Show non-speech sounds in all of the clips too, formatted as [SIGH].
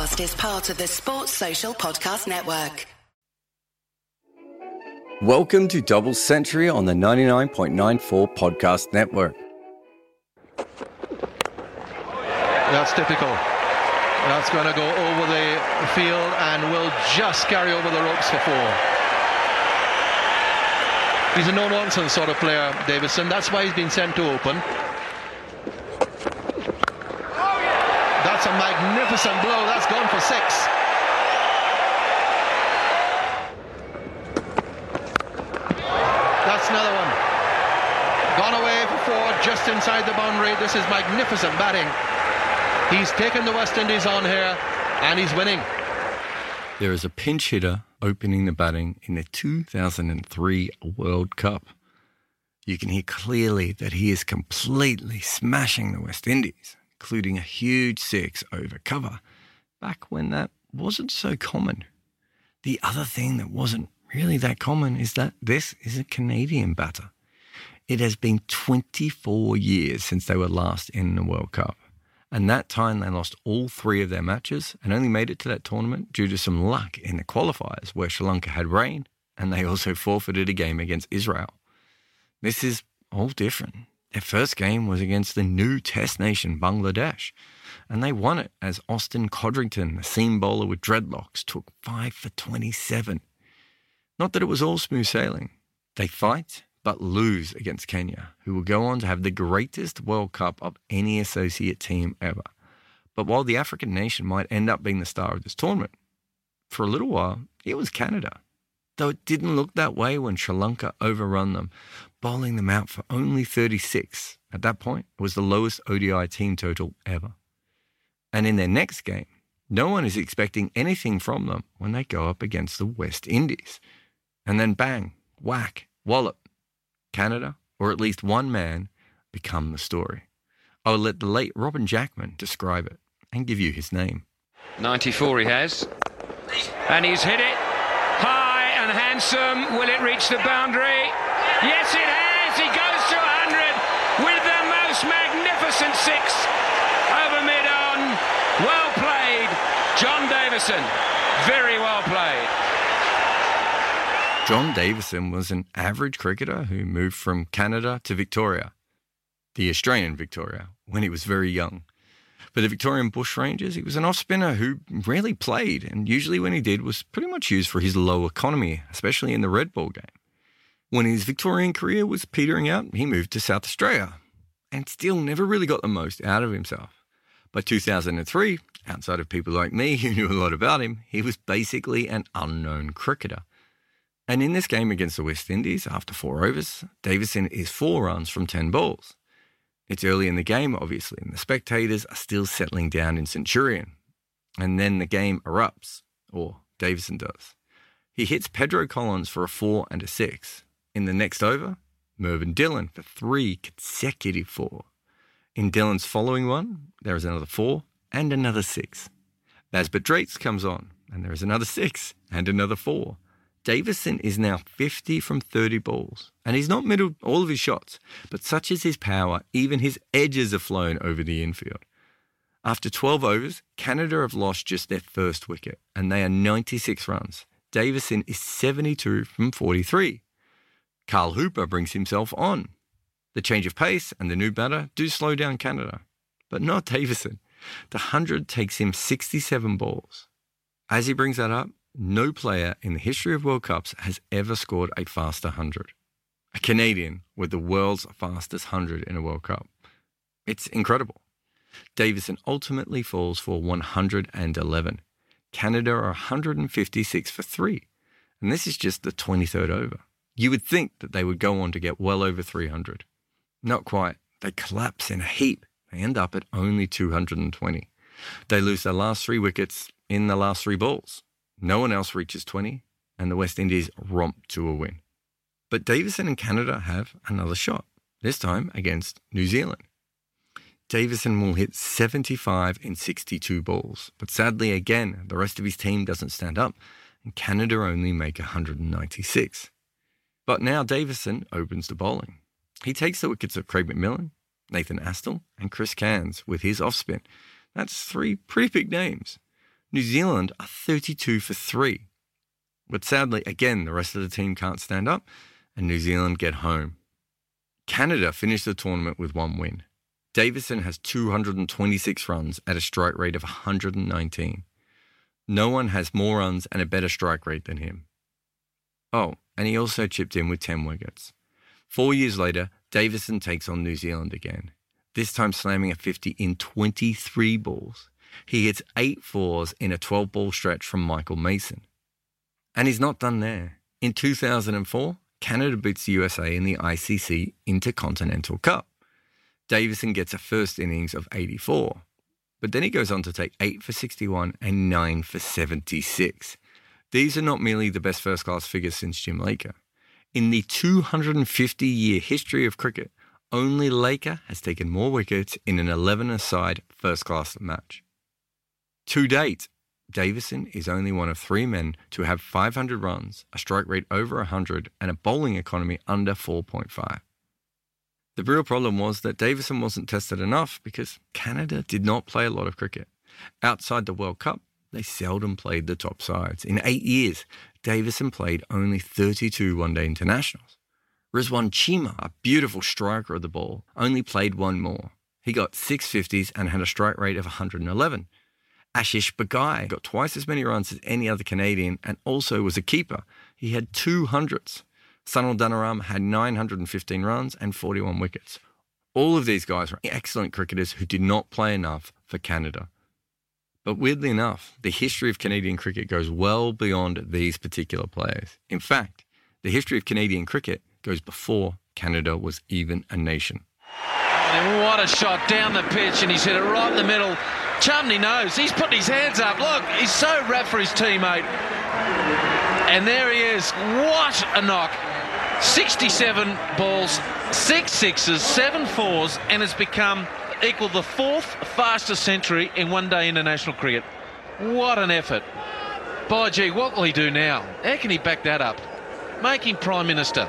podcast is part of the Sports Social Podcast Network. Welcome to Double Century on the 99.94 Podcast Network. That's typical. That's going to go over the field and will just carry over the ropes for four. He's a no-nonsense sort of player, Davison. That's why he's been sent to open. That's a magnificent blow. That's gone for six. That's another one. Gone away for four, just inside the boundary. This is magnificent batting. He's taken the West Indies on here, and he's winning. There is a pinch hitter opening the batting in the 2003 World Cup. You can hear clearly that he is completely smashing the West Indies including a huge six over cover, back when that wasn't so common. The other thing that wasn't really that common is that this is a Canadian batter. It has been 24 years since they were last in the World Cup. And that time they lost all three of their matches and only made it to that tournament due to some luck in the qualifiers where Sri Lanka had rain and they also forfeited a game against Israel. This is all different. Their first game was against the new Test nation, Bangladesh, and they won it as Austin Codrington, the seam bowler with dreadlocks, took 5 for 27. Not that it was all smooth sailing. They fight but lose against Kenya, who will go on to have the greatest World Cup of any associate team ever. But while the African nation might end up being the star of this tournament, for a little while, it was Canada though it didn't look that way when Sri Lanka overrun them, bowling them out for only 36. At that point, it was the lowest ODI team total ever. And in their next game, no one is expecting anything from them when they go up against the West Indies. And then bang, whack, wallop. Canada, or at least one man, become the story. I will let the late Robin Jackman describe it and give you his name. 94 he has. And he's hit it and handsome. Will it reach the boundary? Yes, it has. He goes to 100 with the most magnificent six over mid on. Well played, John Davison. Very well played. John Davison was an average cricketer who moved from Canada to Victoria, the Australian Victoria, when he was very young. For the Victorian Bushrangers, he was an off spinner who rarely played, and usually when he did was pretty much used for his low economy, especially in the red ball game. When his Victorian career was petering out, he moved to South Australia and still never really got the most out of himself. By 2003, outside of people like me [LAUGHS] who knew a lot about him, he was basically an unknown cricketer. And in this game against the West Indies, after four overs, Davison is four runs from 10 balls. It's early in the game, obviously, and the spectators are still settling down in Centurion. And then the game erupts, or Davison does. He hits Pedro Collins for a four and a six. In the next over, Mervyn Dillon for three consecutive four. In Dillon's following one, there is another four and another six. Vasbert Drakes comes on, and there is another six and another four. Davison is now 50 from 30 balls, and he's not middled all of his shots, but such is his power, even his edges are flown over the infield. After 12 overs, Canada have lost just their first wicket, and they are 96 runs. Davison is 72 from 43. Carl Hooper brings himself on. The change of pace and the new batter do slow down Canada, but not Davison. The 100 takes him 67 balls. As he brings that up, no player in the history of World Cups has ever scored a faster 100. A Canadian with the world's fastest 100 in a World Cup. It's incredible. Davison ultimately falls for 111. Canada are 156 for three. And this is just the 23rd over. You would think that they would go on to get well over 300. Not quite. They collapse in a heap. They end up at only 220. They lose their last three wickets in the last three balls. No one else reaches 20, and the West Indies romp to a win. But Davison and Canada have another shot, this time against New Zealand. Davison will hit 75 in 62 balls, but sadly, again, the rest of his team doesn't stand up, and Canada only make 196. But now Davison opens the bowling. He takes the wickets of Craig McMillan, Nathan Astle, and Chris Cairns with his off spin. That's three pretty big names. New Zealand are 32 for 3. But sadly, again, the rest of the team can't stand up, and New Zealand get home. Canada finished the tournament with one win. Davison has 226 runs at a strike rate of 119. No one has more runs and a better strike rate than him. Oh, and he also chipped in with 10 wickets. Four years later, Davison takes on New Zealand again, this time slamming a 50 in 23 balls. He hits eight fours in a 12 ball stretch from Michael Mason. And he's not done there. In 2004, Canada beats the USA in the ICC Intercontinental Cup. Davison gets a first innings of 84, but then he goes on to take 8 for 61 and 9 for 76. These are not merely the best first class figures since Jim Laker. In the 250 year history of cricket, only Laker has taken more wickets in an 11 aside first class match. To date, Davison is only one of three men to have 500 runs, a strike rate over 100, and a bowling economy under 4.5. The real problem was that Davison wasn't tested enough because Canada did not play a lot of cricket. Outside the World Cup, they seldom played the top sides. In eight years, Davison played only 32 one day internationals. Rizwan Cheema, a beautiful striker of the ball, only played one more. He got six 50s and had a strike rate of 111. Ashish Bagai got twice as many runs as any other Canadian and also was a keeper. He had two hundreds. Sunil Dhaniram had 915 runs and 41 wickets. All of these guys were excellent cricketers who did not play enough for Canada. But weirdly enough, the history of Canadian cricket goes well beyond these particular players. In fact, the history of Canadian cricket goes before Canada was even a nation. And what a shot down the pitch, and he's hit it right in the middle. Chumney knows. He's putting his hands up. Look, he's so wrapped for his teammate. And there he is. What a knock. 67 balls, six sixes, seven fours, and has become equal the fourth fastest century in one day international cricket. What an effort. By gee, what will he do now? How can he back that up? Make him Prime Minister.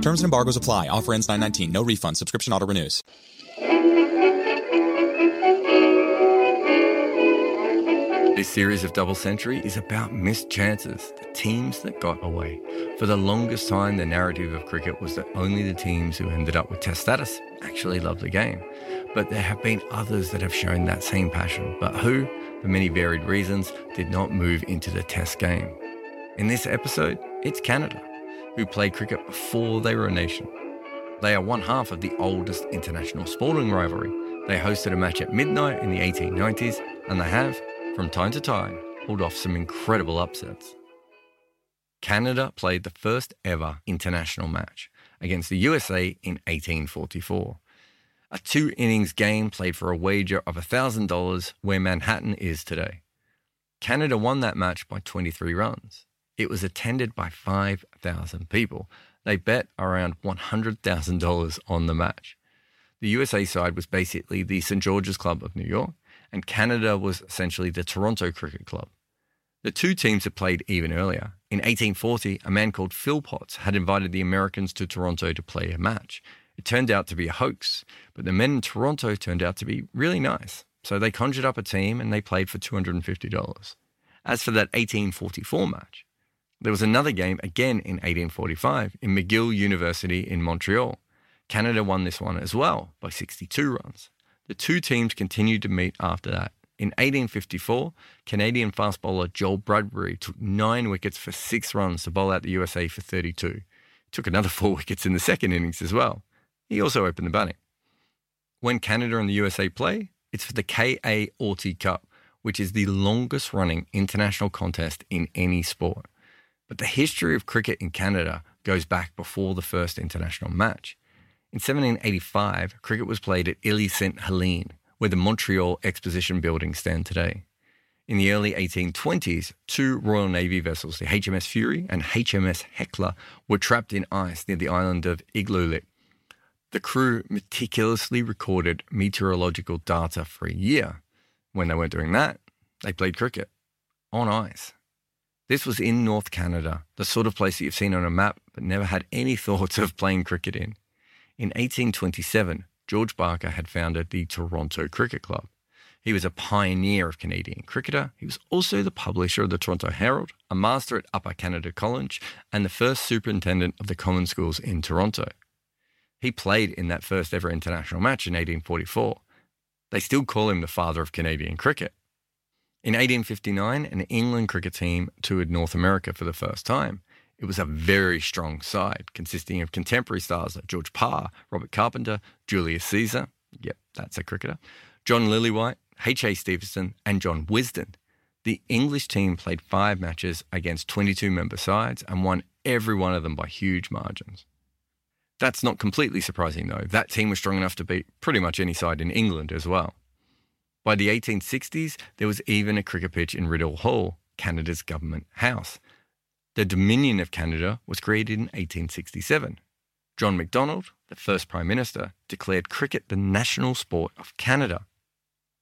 Terms and embargoes apply. Offer ends 919. No refund. Subscription auto renews. This series of Double Century is about missed chances, the teams that got away. For the longest time, the narrative of cricket was that only the teams who ended up with test status actually loved the game. But there have been others that have shown that same passion, but who, for many varied reasons, did not move into the test game. In this episode, it's Canada who played cricket before they were a nation. They are one half of the oldest international sporting rivalry. They hosted a match at midnight in the 1890s, and they have, from time to time, pulled off some incredible upsets. Canada played the first ever international match against the USA in 1844. A two innings game played for a wager of $1,000 where Manhattan is today. Canada won that match by 23 runs. It was attended by 5,000 people. They bet around $100,000 on the match. The USA side was basically the St. George's Club of New York, and Canada was essentially the Toronto Cricket Club. The two teams had played even earlier. In 1840, a man called Phil Potts had invited the Americans to Toronto to play a match. It turned out to be a hoax, but the men in Toronto turned out to be really nice. So they conjured up a team and they played for $250. As for that 1844 match, there was another game again in 1845 in McGill University in Montreal. Canada won this one as well by 62 runs. The two teams continued to meet after that. In 1854, Canadian fast bowler Joel Bradbury took nine wickets for six runs to bowl out the USA for 32. He took another [LAUGHS] four wickets in the second innings as well. He also opened the batting. When Canada and the USA play, it's for the K.A. Auty Cup, which is the longest running international contest in any sport. But the history of cricket in Canada goes back before the first international match. In 1785, cricket was played at Ile St. Helene, where the Montreal Exposition buildings stand today. In the early 1820s, two Royal Navy vessels, the HMS Fury and HMS Hecla, were trapped in ice near the island of Igloolik. The crew meticulously recorded meteorological data for a year. When they weren't doing that, they played cricket on ice. This was in North Canada, the sort of place that you've seen on a map but never had any [LAUGHS] thoughts of playing cricket in. In 1827, George Barber had founded the Toronto Cricket Club. He was a pioneer of Canadian cricketer. He was also the publisher of the Toronto Herald, a master at Upper Canada College, and the first superintendent of the common schools in Toronto. He played in that first ever international match in 1844. They still call him the father of Canadian cricket. In 1859, an England cricket team toured North America for the first time. It was a very strong side, consisting of contemporary stars like George Parr, Robert Carpenter, Julius Caesar, yep, that's a cricketer, John Lillywhite, H.A. Stephenson, and John Wisden. The English team played five matches against 22 member sides and won every one of them by huge margins. That's not completely surprising, though. That team was strong enough to beat pretty much any side in England as well. By the 1860s, there was even a cricket pitch in Rideau Hall, Canada's government house. The Dominion of Canada was created in 1867. John Macdonald, the first Prime Minister, declared cricket the national sport of Canada.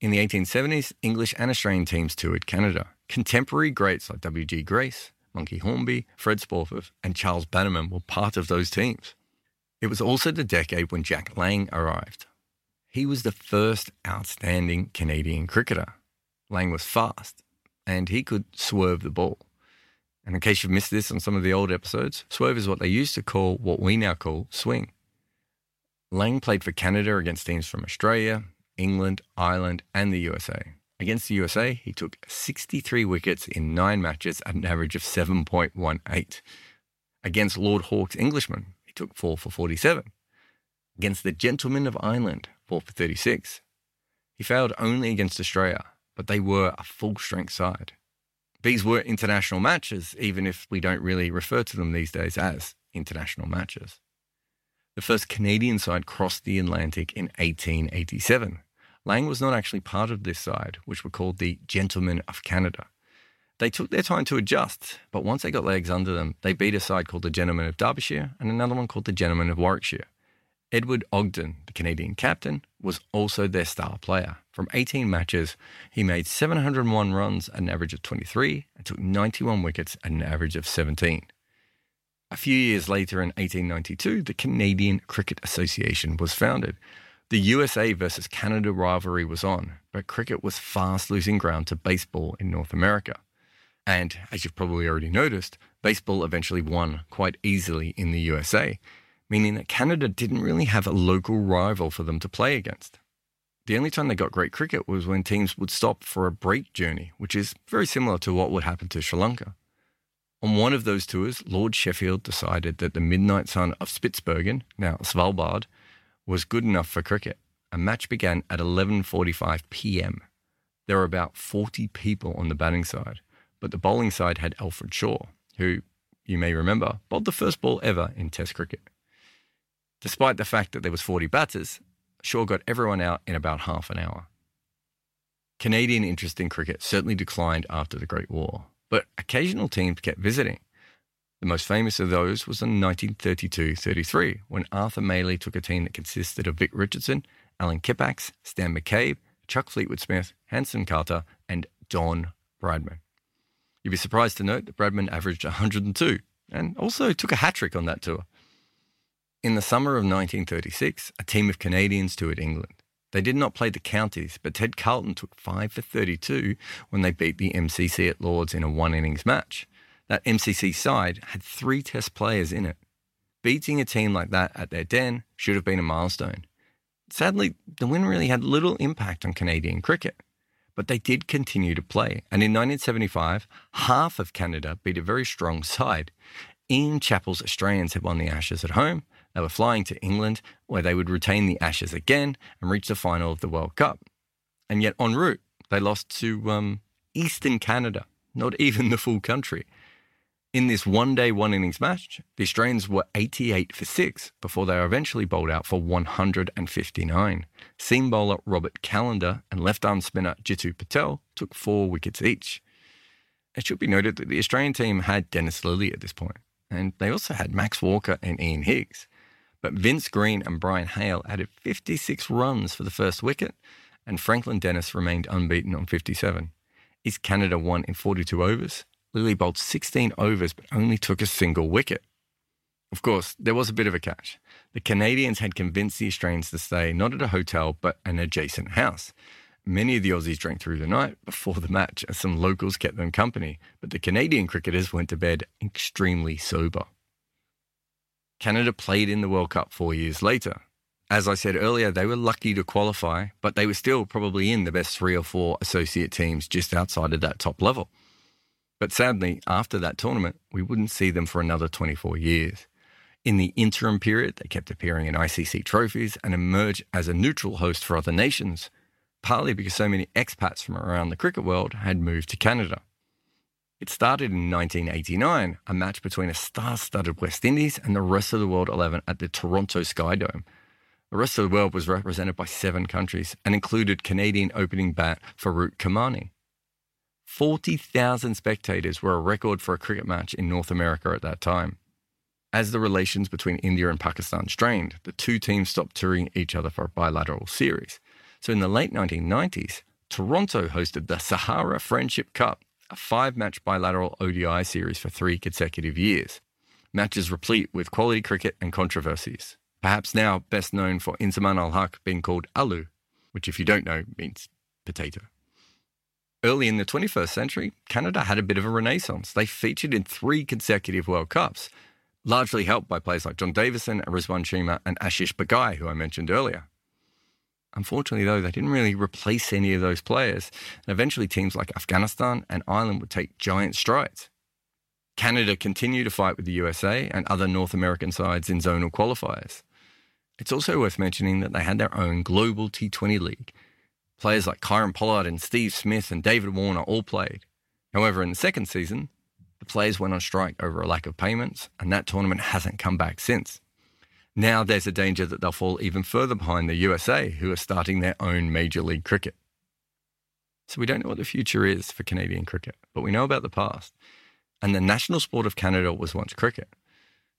In the 1870s, English and Australian teams toured Canada. Contemporary greats like W.G. Grace, Monkey Hornby, Fred Spofforth, and Charles Bannerman were part of those teams. It was also the decade when Jack Lang arrived. He was the first outstanding Canadian cricketer. Lang was fast and he could swerve the ball. And in case you've missed this on some of the old episodes, swerve is what they used to call what we now call swing. Lang played for Canada against teams from Australia, England, Ireland, and the USA. Against the USA, he took 63 wickets in nine matches at an average of 7.18. Against Lord Hawke's Englishmen, he took 4 for 47. Against the Gentlemen of Ireland, 4 for 36. He failed only against Australia, but they were a full strength side. These were international matches, even if we don't really refer to them these days as international matches. The first Canadian side crossed the Atlantic in 1887. Lang was not actually part of this side, which were called the Gentlemen of Canada. They took their time to adjust, but once they got legs under them, they beat a side called the Gentlemen of Derbyshire and another one called the Gentlemen of Warwickshire. Edward Ogden, the Canadian captain, was also their star player. From 18 matches, he made 701 runs at an average of 23 and took 91 wickets at an average of 17. A few years later, in 1892, the Canadian Cricket Association was founded. The USA versus Canada rivalry was on, but cricket was fast losing ground to baseball in North America. And as you've probably already noticed, baseball eventually won quite easily in the USA, meaning that Canada didn't really have a local rival for them to play against. The only time they got great cricket was when teams would stop for a break journey, which is very similar to what would happen to Sri Lanka. On one of those tours, Lord Sheffield decided that the midnight sun of Spitsbergen, now Svalbard, was good enough for cricket. A match began at 11:45 p.m. There were about 40 people on the batting side but the bowling side had Alfred Shaw, who, you may remember, bowled the first ball ever in Test cricket. Despite the fact that there was 40 batters, Shaw got everyone out in about half an hour. Canadian interest in cricket certainly declined after the Great War, but occasional teams kept visiting. The most famous of those was in 1932-33, when Arthur Mailey took a team that consisted of Vic Richardson, Alan Kippax, Stan McCabe, Chuck Fleetwood Smith, Hanson Carter, and Don Bradman. You'd be surprised to note that Bradman averaged 102 and also took a hat trick on that tour. In the summer of 1936, a team of Canadians toured England. They did not play the counties, but Ted Carlton took 5 for 32 when they beat the MCC at Lords in a one innings match. That MCC side had three test players in it. Beating a team like that at their den should have been a milestone. Sadly, the win really had little impact on Canadian cricket but they did continue to play. And in 1975, half of Canada beat a very strong side. Ian Chappell's Australians had won the Ashes at home. They were flying to England, where they would retain the Ashes again and reach the final of the World Cup. And yet, en route, they lost to um, Eastern Canada, not [LAUGHS] even the full country. In this one day, one innings match, the Australians were 88 for 6 before they were eventually bowled out for 159. Seam bowler Robert Callender and left arm spinner Jitu Patel took four wickets each. It should be noted that the Australian team had Dennis Lillee at this point, and they also had Max Walker and Ian Higgs. But Vince Green and Brian Hale added 56 runs for the first wicket, and Franklin Dennis remained unbeaten on 57. East Canada won in 42 overs. Lillee bowled 16 overs but only took a single wicket. Of course, there was a bit of a catch. The Canadians had convinced the Australians to stay not at a hotel but an adjacent house. Many of the Aussies drank through the night before the match as some locals kept them company, but the Canadian cricketers went to bed extremely sober. Canada played in the World Cup four years later. As I said earlier, they were lucky to qualify, but they were still probably in the best three or four associate teams just outside of that top level. But sadly, after that tournament, we wouldn't see them for another 24 years. In the interim period, they kept appearing in ICC trophies and emerged as a neutral host for other nations, partly because so many expats from around the cricket world had moved to Canada. It started in 1989, a match between a star studded West Indies and the rest of the world 11 at the Toronto Sky Dome. The rest of the world was represented by seven countries and included Canadian opening bat Farouk Kamani. 40,000 spectators were a record for a cricket match in North America at that time. As the relations between India and Pakistan strained, the two teams stopped touring each other for a bilateral series. So in the late 1990s, Toronto hosted the Sahara Friendship Cup, a five match bilateral ODI series for three consecutive years. Matches replete with quality cricket and controversies. Perhaps now best known for Inzamam-ul-Haq being called Alu, which, if you don't know, means potato. Early in the 21st century, Canada had a bit of a renaissance. They featured in three consecutive World Cups, largely helped by players like John Davison, Rizwan Cheema, and Ashish Bagai, who I mentioned earlier. Unfortunately, though, they didn't really replace any of those players, and eventually teams like Afghanistan and Ireland would take giant strides. Canada continued to fight with the USA and other North American sides in zonal qualifiers. It's also worth mentioning that they had their own global T20 league. Players like Kieron Pollard and Steve Smith and David Warner all played. However, in the second season, the players went on strike over a lack of payments, and that tournament hasn't come back since. Now there's a danger that they'll fall even further behind the USA, who are starting their own Major League Cricket. So we don't know what the future is for Canadian cricket, but we know about the past. And the national sport of Canada was once cricket.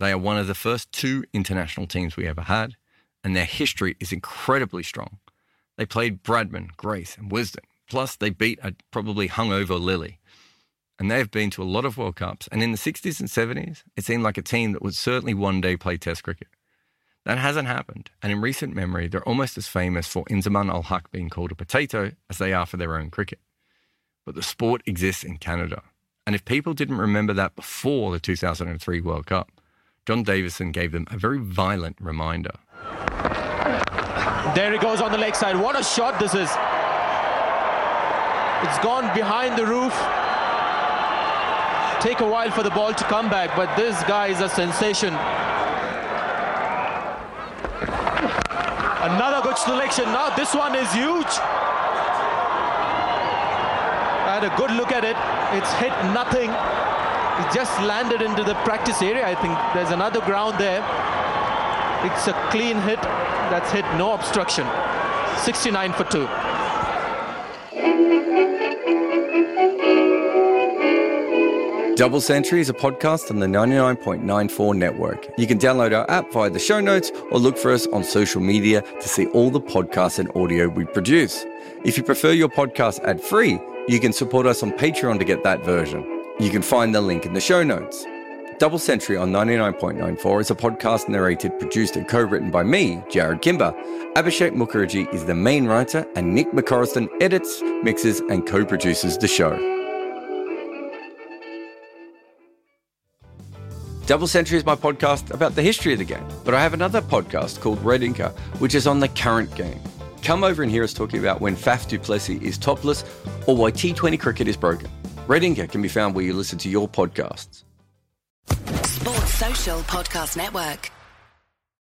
They are one of the first two international teams we ever had, and their history is incredibly strong. They played Bradman, Grace, and Wisden. Plus, they beat a probably hungover Lillee. And they have been to a lot of World Cups. And in the 60s and 70s, it seemed like a team that would certainly one day play Test cricket. That hasn't happened, and in recent memory, they're almost as famous for Inzamam-ul-Haq being called a potato as they are for their own cricket. But the sport exists in Canada, and if people didn't remember that before the 2003 World Cup, John Davison gave them a very violent reminder. There he goes on the leg side. What a shot this is. It's gone behind the roof. Take a while for the ball to come back, but this guy is a sensation. Another good selection. Now this one is huge. I had a good look at it. It's hit nothing. It just landed into the practice area. I think there's another ground there. It's a clean hit. That's hit, no obstruction. 69 for two. Double Century is a podcast on the 99.94 network. You can download our app via the show notes or look for us on social media to see all the podcasts and audio we produce. If you prefer your podcast ad free, you can support us on Patreon to get that version. You can find the link in the show notes. Double Century on 99.94 is a podcast narrated, produced, and co written by me, Jarrod Kimber. Abhishek Mukherjee is the main writer, and Nick McCorriston edits, mixes, and co produces the show. Double Century is my podcast about the history of the game, but I have another podcast called Red Inker, which is on the current game. Come over and hear us talking about when Faf du Plessis is topless or why T20 cricket is broken. Red Inker can be found where you listen to your podcasts. Sports Social Podcast Network.